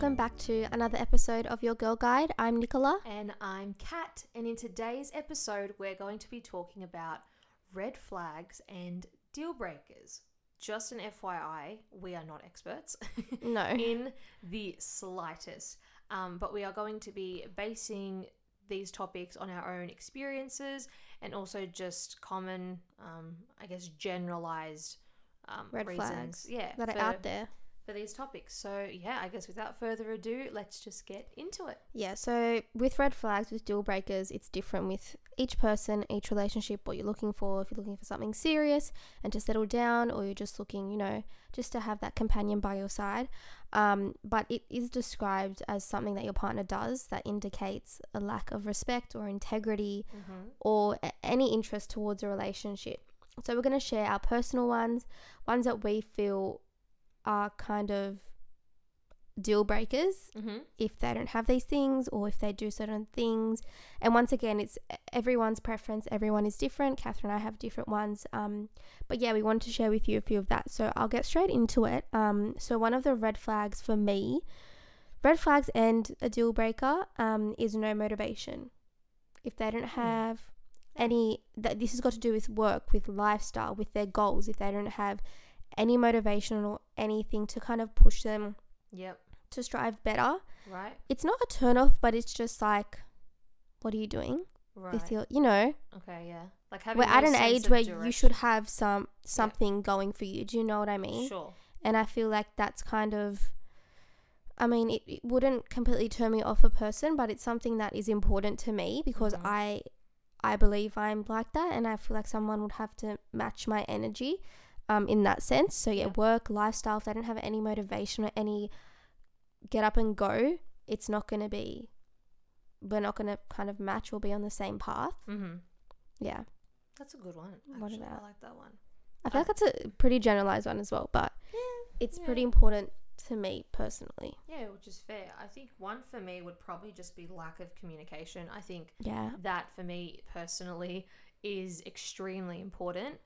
welcome back to another episode of Your Girl Guide. I'm Nicola. And I'm Kat, and in today's episode, we're going to be talking about red flags and deal breakers. Just an FYI, we are not experts No. in the slightest, um, but we are going to be basing these topics on our own experiences and also just common, um, I guess, generalized um, Red reasons. flags Yeah, that for- are out there. For these topics. So yeah, I guess without further ado, let's just get into it. Yeah, so with red flags, with deal breakers, it's different with each person, each relationship, what you're looking for. If you're looking for something serious and to settle down, or you're just looking, you know, just to have that companion by your side. Um, but it is described as something that your partner does that indicates a lack of respect or integrity Mm-hmm. or any interest towards a relationship. So we're going to share our personal ones, ones that we feel are kind of deal breakers Mm-hmm. if they don't have these things or if they do certain things. And once again, it's everyone's preference. Everyone is different. Catherine and I have different ones. Um, but yeah, we wanted to share with you a few of that. So I'll get straight into it. Um, so one of the red flags for me, red flags and a deal breaker, um, is no motivation. If they don't have any, that this has got to do with work, with lifestyle, with their goals. If they don't have any motivation or anything to kind of push them Yep. to strive better, Right. it's not a turn off, but it's just like, what are you doing Right. with your, you know, Okay. Yeah. Like having we're at an age where you should have some something going for you. Do you know what I mean? Sure. And I feel like that's kind of, I mean, it, it wouldn't completely turn me off a person, but it's something that is important to me because Mhm. I, I believe I'm like that, and I feel like someone would have to match my energy, um, in that sense. So yeah, work, lifestyle. If they don't have any motivation or any get up and go, it's not going to be. We're not going to kind of match or be on the same path. Mm-hmm. Yeah, That's a good one. What Actually, about- I like that one. I feel I- like that's a pretty generalized one as well, but Yeah. it's yeah. pretty important to me personally. Yeah, which is fair. I think one for me would probably just be lack of communication. I think Yeah. that for me personally is extremely important.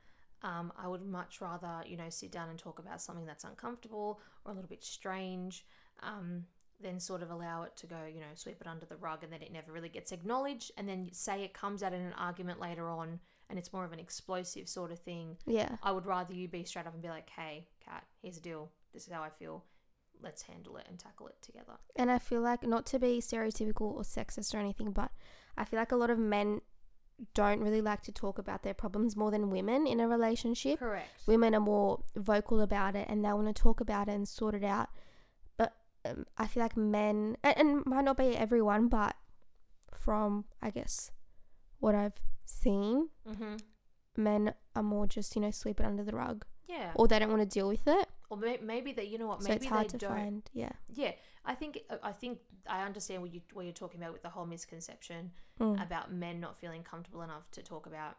Um, I would much rather, you know, sit down and talk about something that's uncomfortable or a little bit strange um, than sort of allow it to go, you know, sweep it under the rug and then it never really gets acknowledged. And then say it comes out in an argument later on and it's more of an explosive sort of thing. Yeah. I would rather you be straight up and be like, hey, Kat, here's the deal. This is how I feel. Let's handle it and tackle it together. And I feel like not to be stereotypical or sexist or anything, but I feel like a lot of men don't really like to talk about their problems more than women in a relationship. Correct. Women are more vocal about it and they want to talk about it and sort it out. But um, I feel like men, and, and might not be everyone, but from, I guess, what I've seen, Mm-hmm. men are more just, you know, sweep it under the rug Yeah. or they don't want to deal with it. Or may- maybe that you know what? so it's hard they to don't. find. Yeah. Yeah, I think uh, I think I understand what you what you're talking about with the whole misconception Mm. about men not feeling comfortable enough to talk about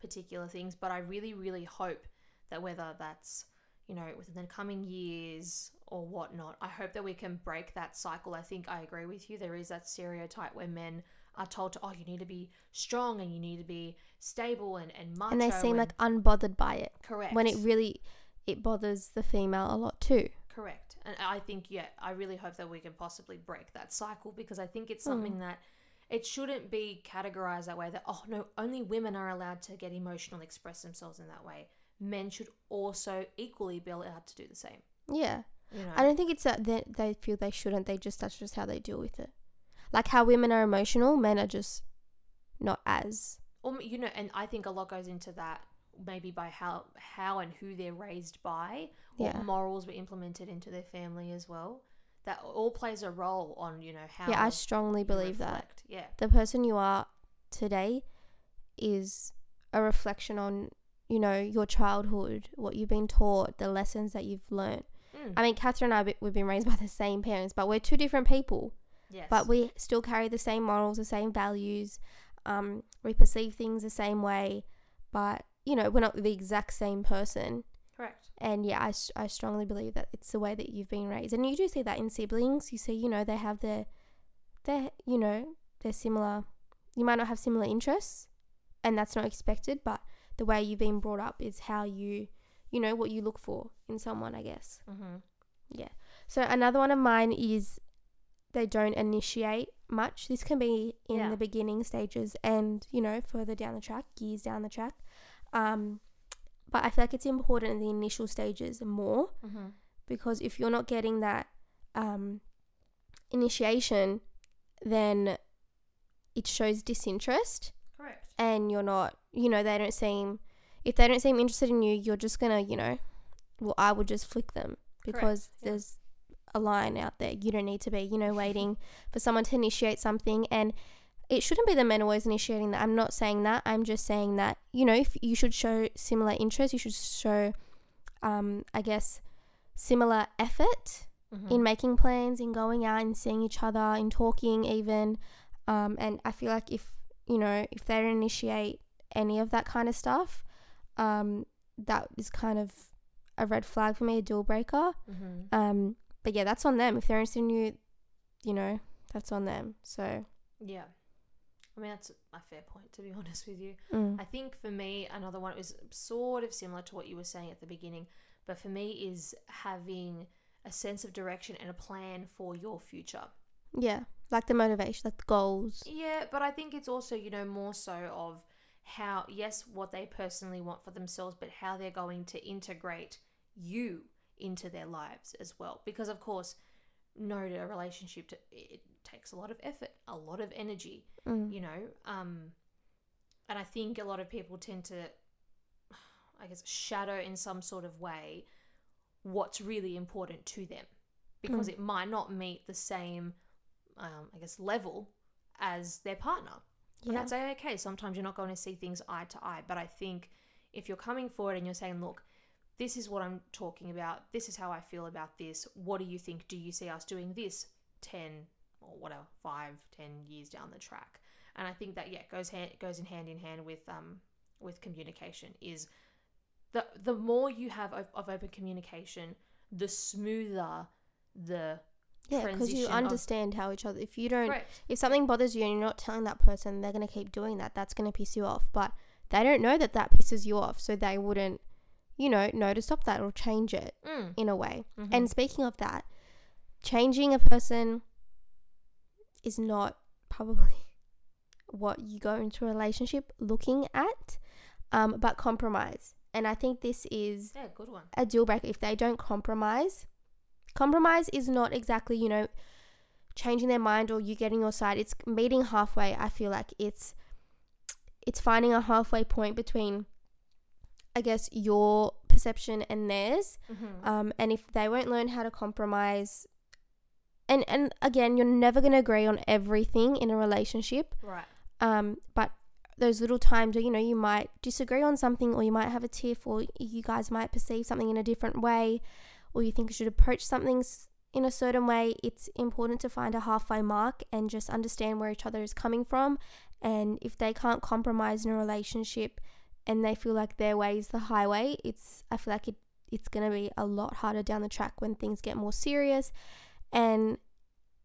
particular things. But I really, really hope that whether that's you know within the coming years or whatnot, I hope that we can break that cycle. I think I agree with you. There is that stereotype where men are told to oh you need to be strong and you need to be stable and and macho and they seem and- like unbothered by it correct when it really it bothers the female a lot too. Correct. And I think, yeah, I really hope that we can possibly break that cycle because I think Hmm. it's something that it shouldn't be categorized that way that, oh, no, only women are allowed to get emotional, express themselves in that way. Men should also equally be allowed to do the same. Yeah. You know? I don't think it's that they, they feel they shouldn't. They just that's just how they deal with it. Like how women are emotional, men are just not as. or, you know, and I think a lot goes into that maybe by how how and who they're raised by, what Yeah. morals were implemented into their family as well. That all plays a role on, you know, how yeah, I strongly believe that. Yeah. the person you are today is a reflection on you know your childhood, what you've been taught, the lessons that you've learned. Mm. I mean, Catherine and I we- we've been raised by the same parents, but we're two different people. yes. but we still carry the same morals, the same values. Um, we perceive things the same way, but you know, we're not the exact same person. Correct. And yeah, I, I strongly believe that it's the way that you've been raised. And you do see that in siblings. You see, you know, they have their, their, you know, they're similar. You might not have similar interests, and that's not expected, but the way you've been brought up is how you, you know, what you look for in someone, I guess. Mm-hmm. Yeah. So another one of mine is they don't initiate much. This can be in Yeah. the beginning stages and, you know, further down the track, years down the track. Um, but I feel like it's important in the initial stages more Mm-hmm. because if you're not getting that um, initiation, then it shows disinterest Correct. and you're not, you know, they don't seem, if they don't seem interested in you, you're just gonna, you know, well, I would just flick them because yeah. there's a line out there. You don't need to be, you know, waiting for someone to initiate something. And it shouldn't be the men always initiating that. I'm not saying that. I'm just saying that, you know, if you should show similar interest, you should show, um, I guess, similar effort Mm-hmm. in making plans, in going out and seeing each other, in talking even. Um, and I feel like if, you know, if they don't initiate any of that kind of stuff, um, that is kind of a red flag for me, a deal breaker. Mm-hmm. Um, but yeah, that's on them. If they're interested in you, you know, that's on them. So, Yeah. I mean, that's a fair point, to be honest with you. mm, I think for me, another one was sort of similar to what you were saying at the beginning, but for me, is having a sense of direction and a plan for your future. yeah, like the motivation, like the goals. Yeah, but I think it's also, you know, more so of how, yes, what they personally want for themselves, but how they're going to integrate you into their lives as well. Because, of course, no, a relationship, to, it takes a lot of effort, a lot of energy, Mm, you know. Um, and I think a lot of people tend to, I guess, shadow in some sort of way what's really important to them because Mm. it might not meet the same, um, I guess, level as their partner. And yeah. that's okay. Sometimes you're not going to see things eye to eye. But I think if you're coming forward and you're saying, look, this is what I'm talking about, this is how I feel about this, what do you think? Do you see us doing this 10 or whatever, five, 10 years down the track? And I think that, yeah, goes hand, goes in hand in hand with, um, with communication is the, the more you have of, of open communication, the smoother the Yeah, because you transition of- understand how each other. If you don't, Correct. if something bothers you and you're not telling that person, they're gonna keep doing that. That's gonna piss you off. But they don't know that that pisses you off, so they wouldn't, you know, know to stop that or change it Mm. in a way. Mhm. And speaking of that, changing a person is not probably what you go into a relationship looking at, um, but compromise. And I think this is yeah, good one. a deal breaker if they don't compromise. Compromise is not exactly, you know, changing their mind or you getting your side. It's meeting halfway. I feel like it's it's finding a halfway point between I guess your perception and theirs. Mm-hmm. Um, and if they won't learn how to compromise and and again, you're never going to agree on everything in a relationship. right. Um, but those little times where you know you might disagree on something, or you might have a tiff, or you guys might perceive something in a different way, or you think you should approach something in a certain way. It's important to find a halfway mark and just understand where each other is coming from. And if they can't compromise in a relationship, and they feel like their way is the highway, it's I feel like it it's gonna be a lot harder down the track when things get more serious. And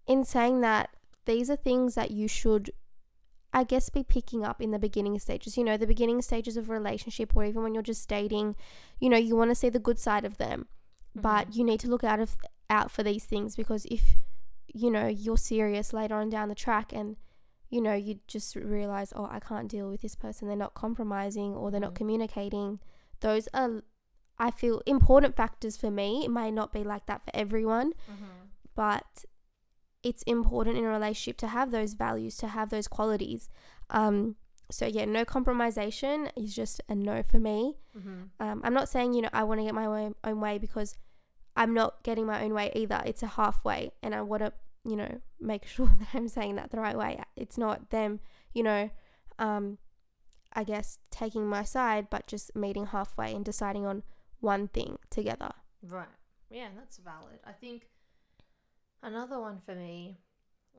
in saying that, these are things that you should I guess be picking up in the beginning stages. You know, the beginning stages of a relationship or even when you're just dating, you know, you want to see the good side of them. But you need to look out of out for these things because if you know, you're serious later on down the track and you know, you just realize, "Oh, I can't deal with this person. They're not compromising or they're not Mhm. communicating." Those are I feel important factors for me. It may not be like that for everyone, Mm-hmm. But it's important in a relationship to have those values, to have those qualities. Um, so yeah, no compromisation is just a no for me. Mm-hmm. Um, I'm not saying you know I want to get my own, own way because I'm not getting my own way either. It's a halfway, and I want to you know make sure that I'm saying that the right way. It's not them, you know, um, I guess taking my side, but just meeting halfway and deciding on one thing together. Right. Yeah, that's valid. I think another one for me,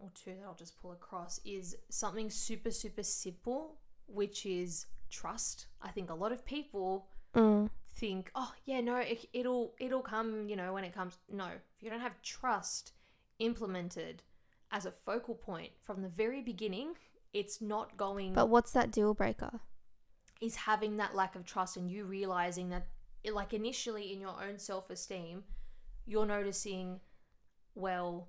or two that I'll just pull across, is something super, super simple, which is trust. I think a lot of people Mm. think, oh yeah, no, it, it'll it'll come, you know, when it comes. No, if you don't have trust implemented as a focal point from the very beginning, it's not going. But what's that deal breaker? is having that lack of trust and you realizing that, like initially in your own self esteem, you're noticing well,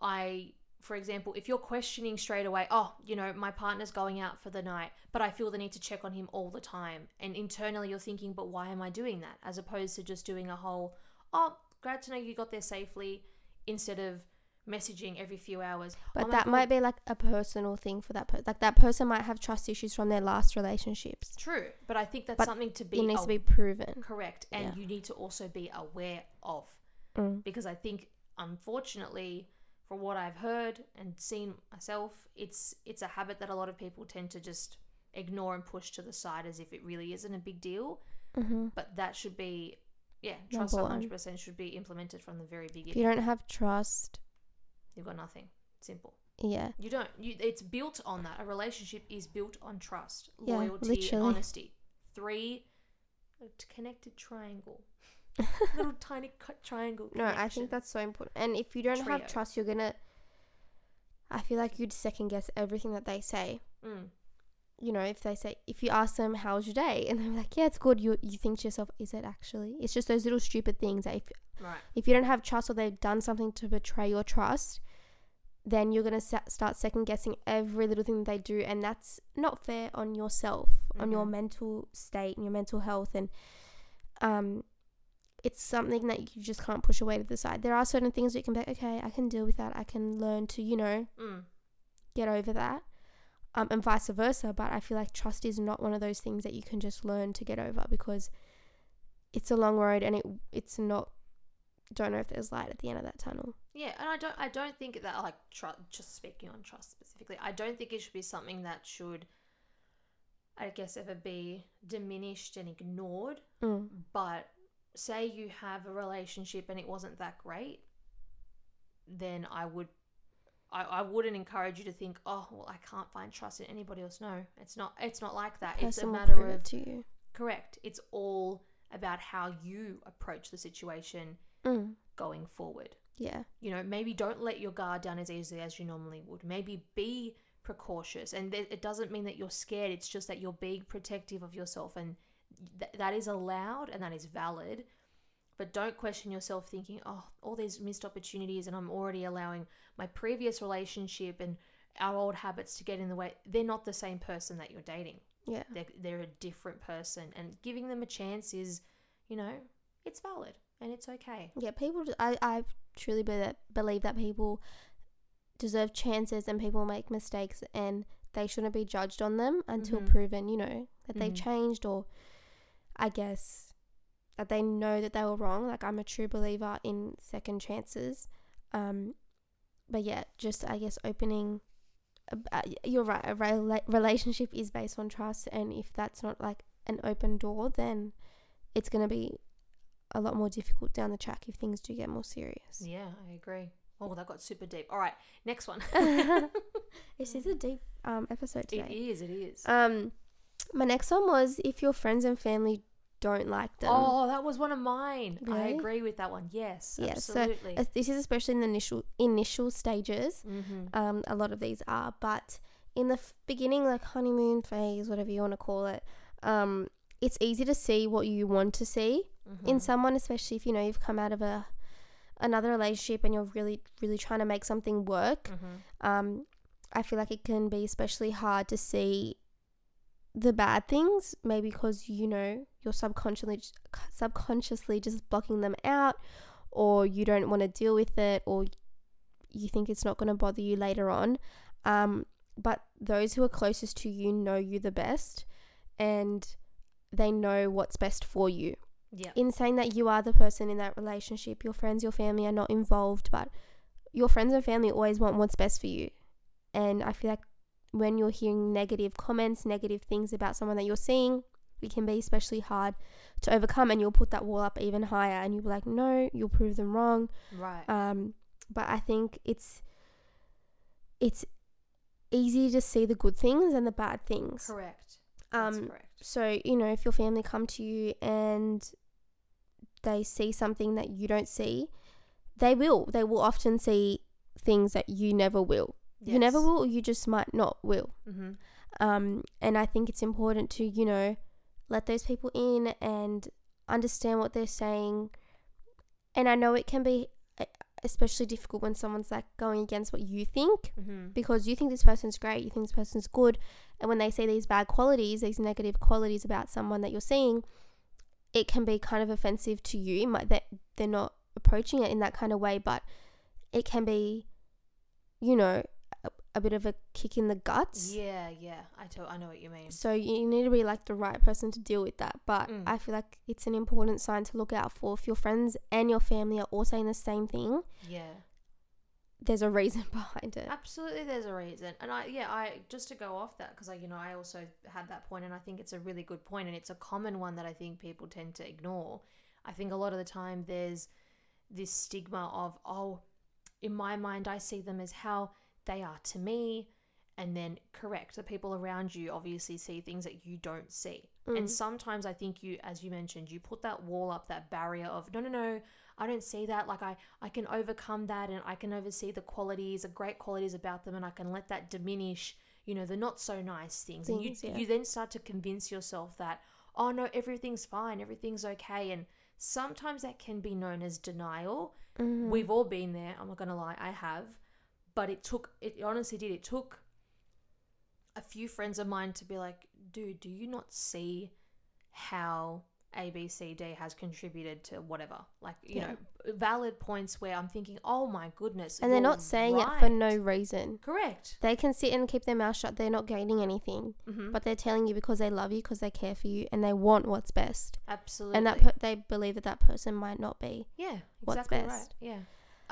I, for example, if you're questioning straight away, oh, you know, my partner's going out for the night, but I feel the need to check on him all the time. And internally you're thinking, but why am I doing that? As opposed to just doing a whole, oh, glad to know you got there safely, instead of messaging every few hours. But "Oh that God." might be like a personal thing for that person. Like that person might have trust issues from their last relationships. True, but I think that's But something to be, It needs aw- to be proven. correct, and Yeah. you need to also be aware of. Mm. because I think unfortunately from what I've heard and seen myself it's it's a habit that a lot of people tend to just ignore and push to the side as if it really isn't a big deal. Hmm but that should be yeah trust Number 100% should be implemented from the very beginning. If you don't have trust, you've got nothing. Simple. yeah, you don't you it's built on that. A relationship is built on trust Yeah, loyalty literally. honesty. Three a connected triangle little tiny cut triangle no, I think that's so important. And if you don't Trio. have trust, you're gonna. I feel like you'd second guess everything that they say. mm. You know, if they say, if you ask them, "How's your day?" and they're like, "Yeah, it's good," you you think to yourself, "Is it actually?" It's just those little stupid things that if right if you don't have trust or they've done something to betray your trust, then you're going to sa- start second guessing every little thing that they do. And that's not fair on yourself, on your Mhm. mental state and your mental health. And um, it's something that you just can't push away to the side. There are certain things that you can be like, okay, I can deal with that. I can learn to, you know, mm. get over that. Um, and vice versa. But I feel like trust is not one of those things that you can just learn to get over because it's a long road and it it's not. Don't know if there's light at the end of that tunnel. Yeah, and I don't I don't think that like tr- just speaking on trust specifically, I don't think it should be something that should I guess ever be diminished and ignored, Mm. but say you have a relationship and it wasn't that great, then I would I, I wouldn't encourage you to think, oh well I can't find trust in anybody else. No, it's not it's not like that. It's a Person matter of to you. correct. It's all about how you approach the situation Mm. going forward Yeah. you know maybe don't let your guard down as easily as you normally would maybe be precautious and th- it doesn't mean that you're scared it's just that you're being protective of yourself and th- that is allowed and that is valid but don't question yourself thinking oh all these missed opportunities and i'm already allowing my previous relationship and our old habits to get in the way they're not the same person that you're dating Yeah. they're, they're a different person and giving them a chance is you know it's valid and it's okay Yeah. People, I, I truly believe that, believe that people deserve chances and people make mistakes and they shouldn't be judged on them until Mhm. proven, you know, that they've Mhm. changed or I guess that they know that they were wrong. Like I'm a true believer in second chances. Um, but yeah, just I guess opening. a- Uh, you're right. A rela- relationship is based on trust, and if that's not like an open door, then it's gonna be a lot more difficult down the track if things do get more serious. Yeah, I agree. Oh, that got super deep. All right, next one. This is a deep um episode it today. is, it is. Um, my next one was if your friends and family don't like them. oh, that was one of mine. I agree with that one. Yes, Yeah, absolutely. As- This is especially in the initial initial stages. mm-hmm. Um, a lot of these are, but in the f- beginning, like honeymoon phase, whatever you want to call it, um, it's easy to see what you want to see Mm-hmm. in someone, especially if you know you've come out of a another relationship and you're really really trying to make something work. Mm-hmm. Um, I feel like it can be especially hard to see the bad things, maybe because you know you're subconsciously subconsciously just blocking them out, or you don't want to deal with it, or you think it's not going to bother you later on. Um, but those who are closest to you know you the best, and they know what's best for you Yeah. in saying that you are the person in that relationship, your friends, your family are not involved, but your friends and family always want what's best for you. And I feel like when you're hearing negative comments, negative things about someone that you're seeing, it can be especially hard to overcome and you'll put that wall up even higher and you'll be like, no, you'll prove them wrong. Right. Um, but I think it's it's easy to see the good things and the bad things. correct. That's Um, correct. so, you know, if your family come to you and they see something that you don't see, they will. They will often see things that you never will. You never will, you just might not will. Mm-hmm. Um, and I think it's important to, you know, let those people in and understand what they're saying. And I know it can be, especially difficult when someone's like going against what you think Mm-hmm. because you think this person's great, you think this person's good, and when they say these bad qualities, these negative qualities about someone that you're seeing, it can be kind of offensive to you. It might that they're not approaching it in that kind of way, but it can be, you know, a, bit of a kick in the guts. Yeah, yeah. I to- I know what you mean. So you need to be like the right person to deal with that. But Mm. I feel like it's an important sign to look out for. If your friends and your family are all saying the same thing, Yeah. there's a reason behind it. Absolutely, there's a reason, and I yeah, I just to go off that because I you know I also had that point, and I think it's a really good point, and it's a common one that I think people tend to ignore. I think a lot of the time there's this stigma of oh, in my mind I see them as how they are to me, and then correct the people around you obviously see things that you don't see, Mm. and sometimes I think you, as you mentioned, you put that wall up, that barrier of no, no, no. I don't see that. Like I, I can overcome that, and I can oversee the qualities, the great qualities about them, and I can let that diminish, you know, the not so nice things. and you, yeah. you then start to convince yourself that, oh no, everything's fine, everything's okay, and sometimes that can be known as denial. Mhm. We've all been there. I'm not gonna lie, I have, but it took. It honestly did. It took a few friends of mine to be like, dude, do you not see how A, B, C, D has contributed to whatever? Like, you Yeah. know, valid points where I'm thinking, oh my goodness. and they're not saying it for no reason. Correct. They can sit and keep their mouth shut. They're not gaining anything, hmm but they're telling you because they love you, because they care for you, and they want what's best. Absolutely. And that per- they believe that that person might not be. Yeah, what's exactly best. right. Yeah.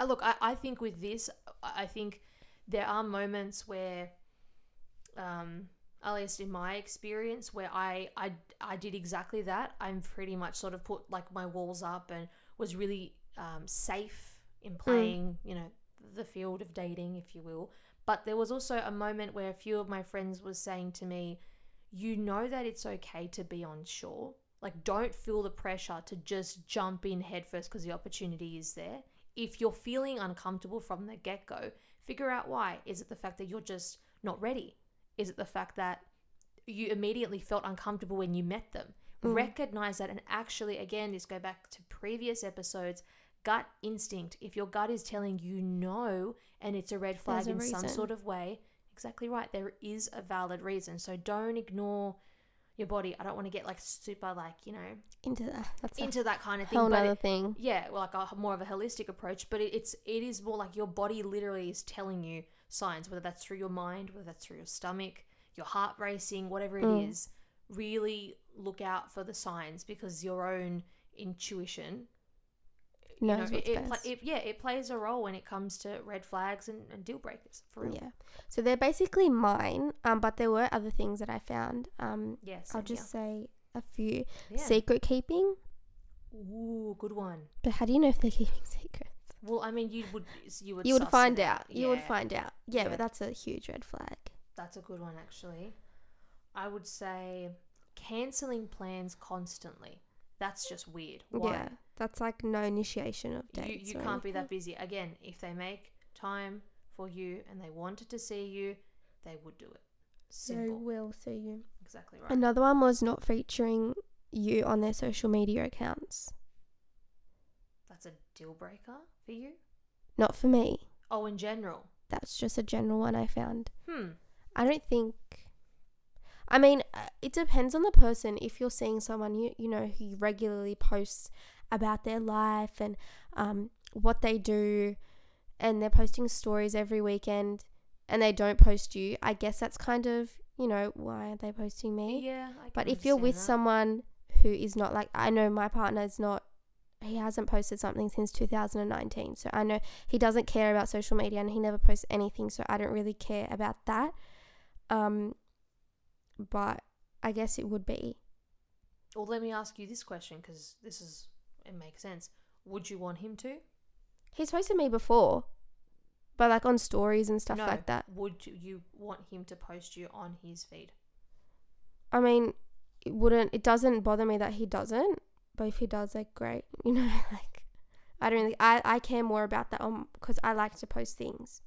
Uh, look, I, I think with this, I think there are moments where, um, at least in my experience, where I, I, I did exactly that. I'm pretty much sort of put like my walls up and was really um, safe in playing, you know, the field of dating, if you will. But there was also a moment where a few of my friends was saying to me, you know that it's okay to be unsure. Like, don't feel the pressure to just jump in headfirst because the opportunity is there. If you're feeling uncomfortable from the get go, figure out why. Is it the fact that you're just not ready? Is it the fact that you immediately felt uncomfortable when you met them? Mm. Recognize that, and actually, again, this go back to previous episodes. Gut instinct. If your gut is telling you no, and it's a red flag a in some sort of way, exactly right. There is a valid reason. So don't ignore your body. I don't want to get like super like you know Into that. That's into that kind of thing. whole but it- thing. yeah, well, like a more of a holistic approach. But it, it's it is more like your body literally is telling you signs, whether that's through your mind, whether that's through your stomach, your heart racing, whatever it is. Mm. Really look out for the signs because your own intuition Knows know, what's it, best. it yeah it plays a role when it comes to red flags and, and deal breakers for real Yeah. So they're basically mine, um, but there were other things that I found. Um, yes I'll just say a few. yeah. Secret keeping. ooh good one But how do you know if they're keeping secrets? well i mean you would you would You would find it out. You would find out. Yeah, Yeah. but that's a huge red flag. That's a good one, actually. I would say canceling plans constantly. That's just weird. Why? Yeah, that's like no initiation of dates. you or can't be that busy. Again, if they make time for you and they wanted to see you, they would do it. They Simple. will see you. Exactly right. Another one was not featuring you on their social media accounts. That's a deal breaker for you? Not for me. Oh, in general. That's just a general one I found. Hmm. I don't think. I mean, uh, it depends on the person. If you're seeing someone you you know who regularly posts about their life and um, what they do, and they're posting stories every weekend, and they don't post you, I guess that's kind of you know why aren't they posting me? Yeah. I But if you're with understand someone who is not like I know my partner is not he hasn't posted something since 2019 so I know he doesn't care about social media and he never posts anything so I don't really care about that um but I guess it would be. Well, let me ask you this question because this is, it makes sense. Would you want him to? he's posted me before but like on stories and stuff no. like that Would you- want him to post you on his feed? I mean it wouldn't it doesn't bother me that he doesn't but if he does like great you know like I don't really I, I care more about that um because I like to post things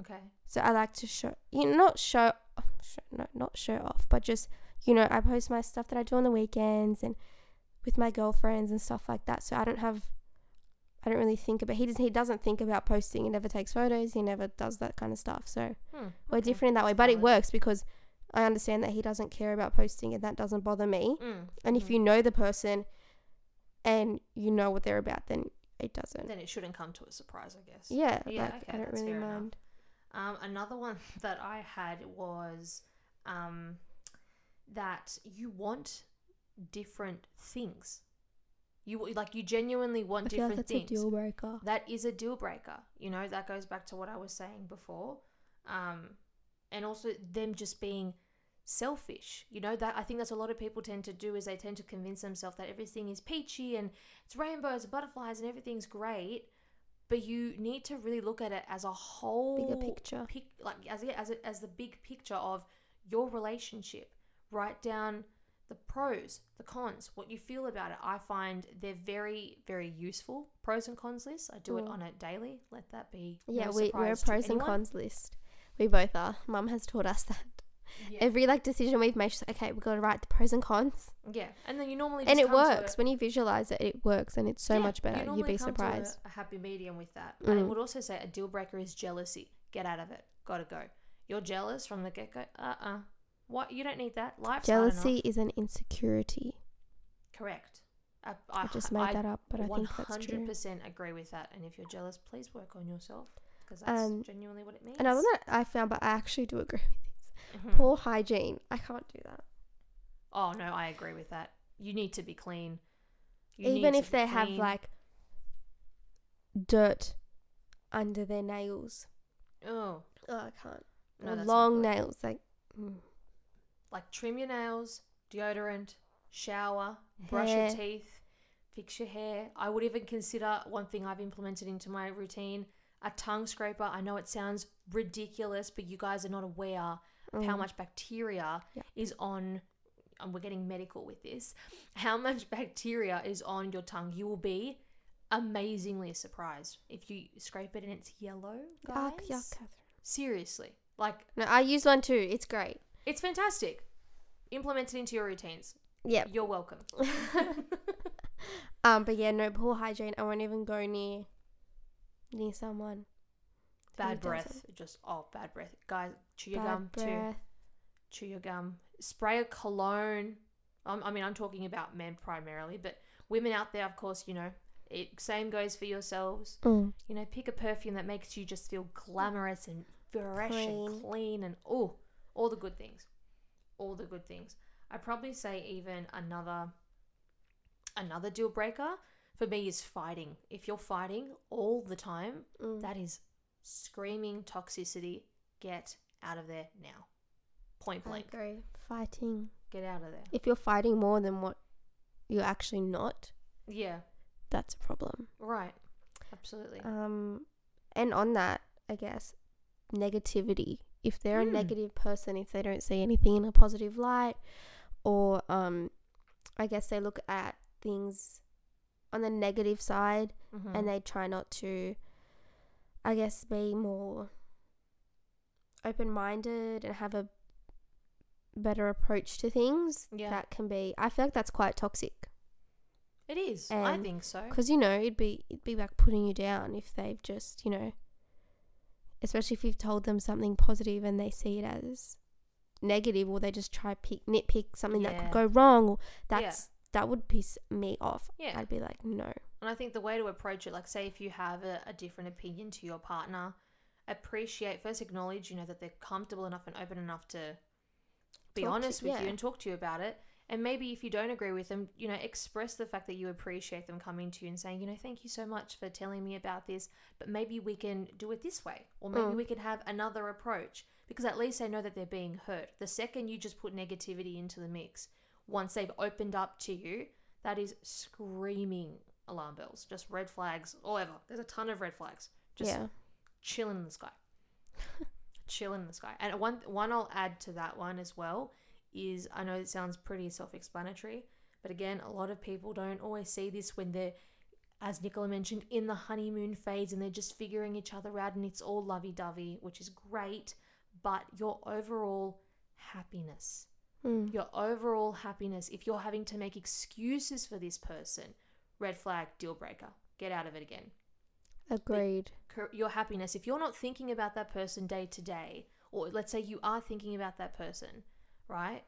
Okay. So I like to show, you know, not show, show, no, not show off, but just, you know, I post my stuff that I do on the weekends and with my girlfriends and stuff like that. So I don't have I don't really think about. He does. He doesn't think about posting. He never takes photos. He never does that kind of stuff. So Hmm, we're okay. different in that way. But it works because I understand that he doesn't care about posting, and that doesn't bother me. Mm, And if mhm. you know the person, and you know what they're about, then it doesn't. then it shouldn't come to a surprise, I guess. Yeah, Yeah, like, okay, I don't really fair enough. Um, another one that I had was um, that you want different things. You like you genuinely want I different that's things. a deal breaker. that is a deal breaker. You know, that goes back to what I was saying before. Um, and also them just being selfish. You know, that I think that's a lot of people tend to do is they tend to convince themselves that everything is peachy and it's rainbows and butterflies and everything's great. But you need to really look at it as a whole Bigger picture. pic, like as yeah, as as the big picture of your relationship. Write down the pros, the cons, what you feel about it. I find they're very, very useful. Pros and cons list. I do it Mm. on it daily. Let that be. Yeah, no we, we're a pros and cons list. We both are. Mum has taught us that. Yeah. Every like decision we've made, she's like, okay, we've got to write the pros and cons, yeah, and then you normally and it works when you visualize it. It works, and it's so Yeah, much better. You You'd be surprised. A, happy medium with that. I Mm. would also say a deal breaker is jealousy. Get out of it. Gotta go. You're jealous from the get go. Uh uh What? You don't need that. Enough. Jealousy is an insecurity. Correct. I, I, just made that up, but I think that's true. 100% agree with that. And if you're jealous, please work on yourself because that's Um, genuinely what it means. Another one that I found, but I actually do agree with Mhm. Poor hygiene. I can't do that. Oh no, I agree with that. You need to be clean. You Even if they have like dirt under their nails. oh Oh, I can't. no, long nails, like. mm. like trim your nails, deodorant, shower, brush your teeth, fix your hair. I would even consider one thing I've implemented into my routine a tongue scraper. I know it sounds ridiculous, but you guys are not aware of how Mm. much bacteria Yeah. is on. And we're getting medical with this. How much bacteria is on your tongue? You will be amazingly surprised if you scrape it and it's yellow, guys. Yuck, yuck. Seriously, like No, I use one too. It's great. it's fantastic. Implement it into your routines. Yeah. You're welcome. um, but yeah, no poor hygiene. I won't even go near near someone. Bad breath. Just oh, bad breath. Guys, chew your Bad gum too. Chew your gum. Spray a cologne. Um, I mean, I'm talking about men primarily, but women out there, of course, you know, it same goes for yourselves. Mm. You know, pick a perfume that makes you just feel glamorous and fresh Clean. and clean and oh, all the good things. All the good things. I'd probably say even another another deal breaker for me is fighting. If you're fighting all the time, Mm. that is screaming toxicity. Get out of there now. Point I blank. agree. Fighting. Get out of there. If you're fighting more than what you're actually not, Yeah, that's a problem. right. Absolutely. Um, and on that, I guess negativity. If they're Mm. a negative person, if they don't see anything in a positive light, or um, I guess they look at things on the negative side Mhm. and they try not to, I guess, be more open minded and have a better approach to things. Yeah. That can be, I feel like that's quite toxic. it is. And I think so. Because you know, it'd be it'd be like putting you down if they've just you know, especially if you've told them something positive and they see it as negative, or they just try pick nitpick something that could go wrong. Or Yeah. that's that would piss me off. Yeah. I'd be like, no. And I think the way to approach it, like say if you have a, a different opinion to your partner, appreciate first acknowledge, you know, that they're comfortable enough and open enough to be Talk to- honest with yeah. you and talk to you about it. And maybe if you don't agree with them, you know, express the fact that you appreciate them coming to you and saying, you know, thank you so much for telling me about this, but maybe we can do it this way, or maybe Mm. we can have another approach because at least they know that they're being heard. The second you just put negativity into the mix, once they've opened up to you, that is screaming alarm bells, just red flags, or whatever. There's a ton of red flags. Just yeah. Chilling in the sky. chilling in the sky. And one one I'll add to that one as well is I know it sounds pretty self-explanatory, but again, a lot of people don't always see this when they're as Nicola mentioned in the honeymoon phase and they're just figuring each other out and it's all lovey-dovey, which is great, but your overall happiness Mm. your overall happiness if you're having to make excuses for this person red flag deal breaker get out of it again. Agreed. Your happiness, if you're not thinking about that person day to day, or let's say you are thinking about that person, right?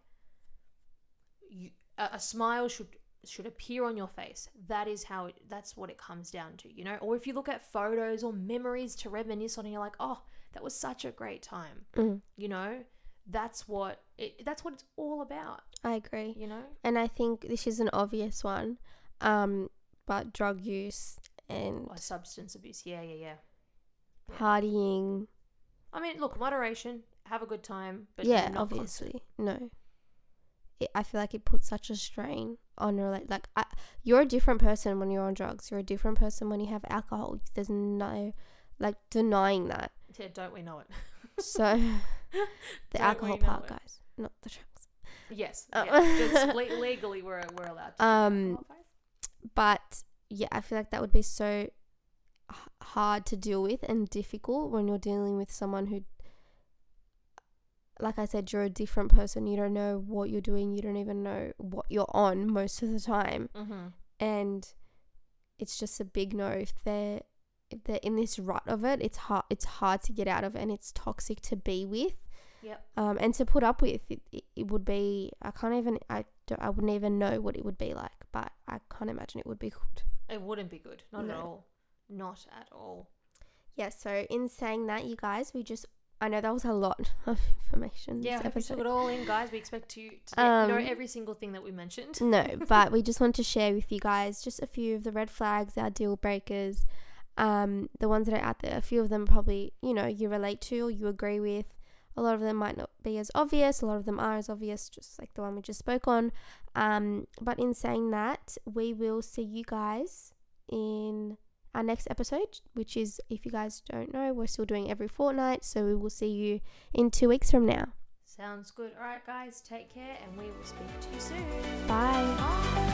You, a, a smile should should appear on your face. That is how it, that's what it comes down to, you know? Or if you look at photos or memories to reminisce on and you're like, "Oh, that was such a great time." Mm, You know? That's what it that's what it's all about, I agree. you know? And I think this is an obvious one, um, but drug use and Or substance abuse. Yeah, yeah, yeah. Yeah. partying. I mean, look, moderation, have a good time, but yeah, not constant. obviously. No. It, I feel like it puts such a strain on your like like I, you're a different person when you're on drugs. You're a different person when you have alcohol. There's no like denying that. Yeah, don't we know it? So the Don't alcohol part, it? guys, not the drugs. Yes. Uh, yeah, just le- legally, we're, we're allowed to. Um. But yeah, I feel like that would be so h- hard to deal with and difficult when you're dealing with someone who, like I said, you're a different person. You don't know what you're doing. You don't even know what you're on most of the time, Mm-hmm. and it's just a big no if they're if they're in this rut of it. It's hard. It's hard to get out of, and it's toxic to be with. Yep. Um, and to put up with it, it, it would be. I can't even. I I wouldn't even know what it would be like, but I can't imagine it would be good. It wouldn't be good. Not at all. Not at all. Yeah, so in saying that, you guys, we just I know that was a lot of information. Yeah, hope took it all in, guys. We expect to, to get- know Um, every single thing that we mentioned. No, but we just want to share with you guys just a few of the red flags, our deal breakers, um, the ones that are out there. A few of them probably, you know, you relate to or you agree with. A lot of them might not be as obvious. A lot of them are as obvious, just like the one we just spoke on. Um, but in saying that, we will see you guys in our next episode, which is, if you guys don't know, we're still doing every fortnight. So we will see you in two weeks from now. Sounds good. All right, guys, take care, and we will speak to you soon. Bye. Bye.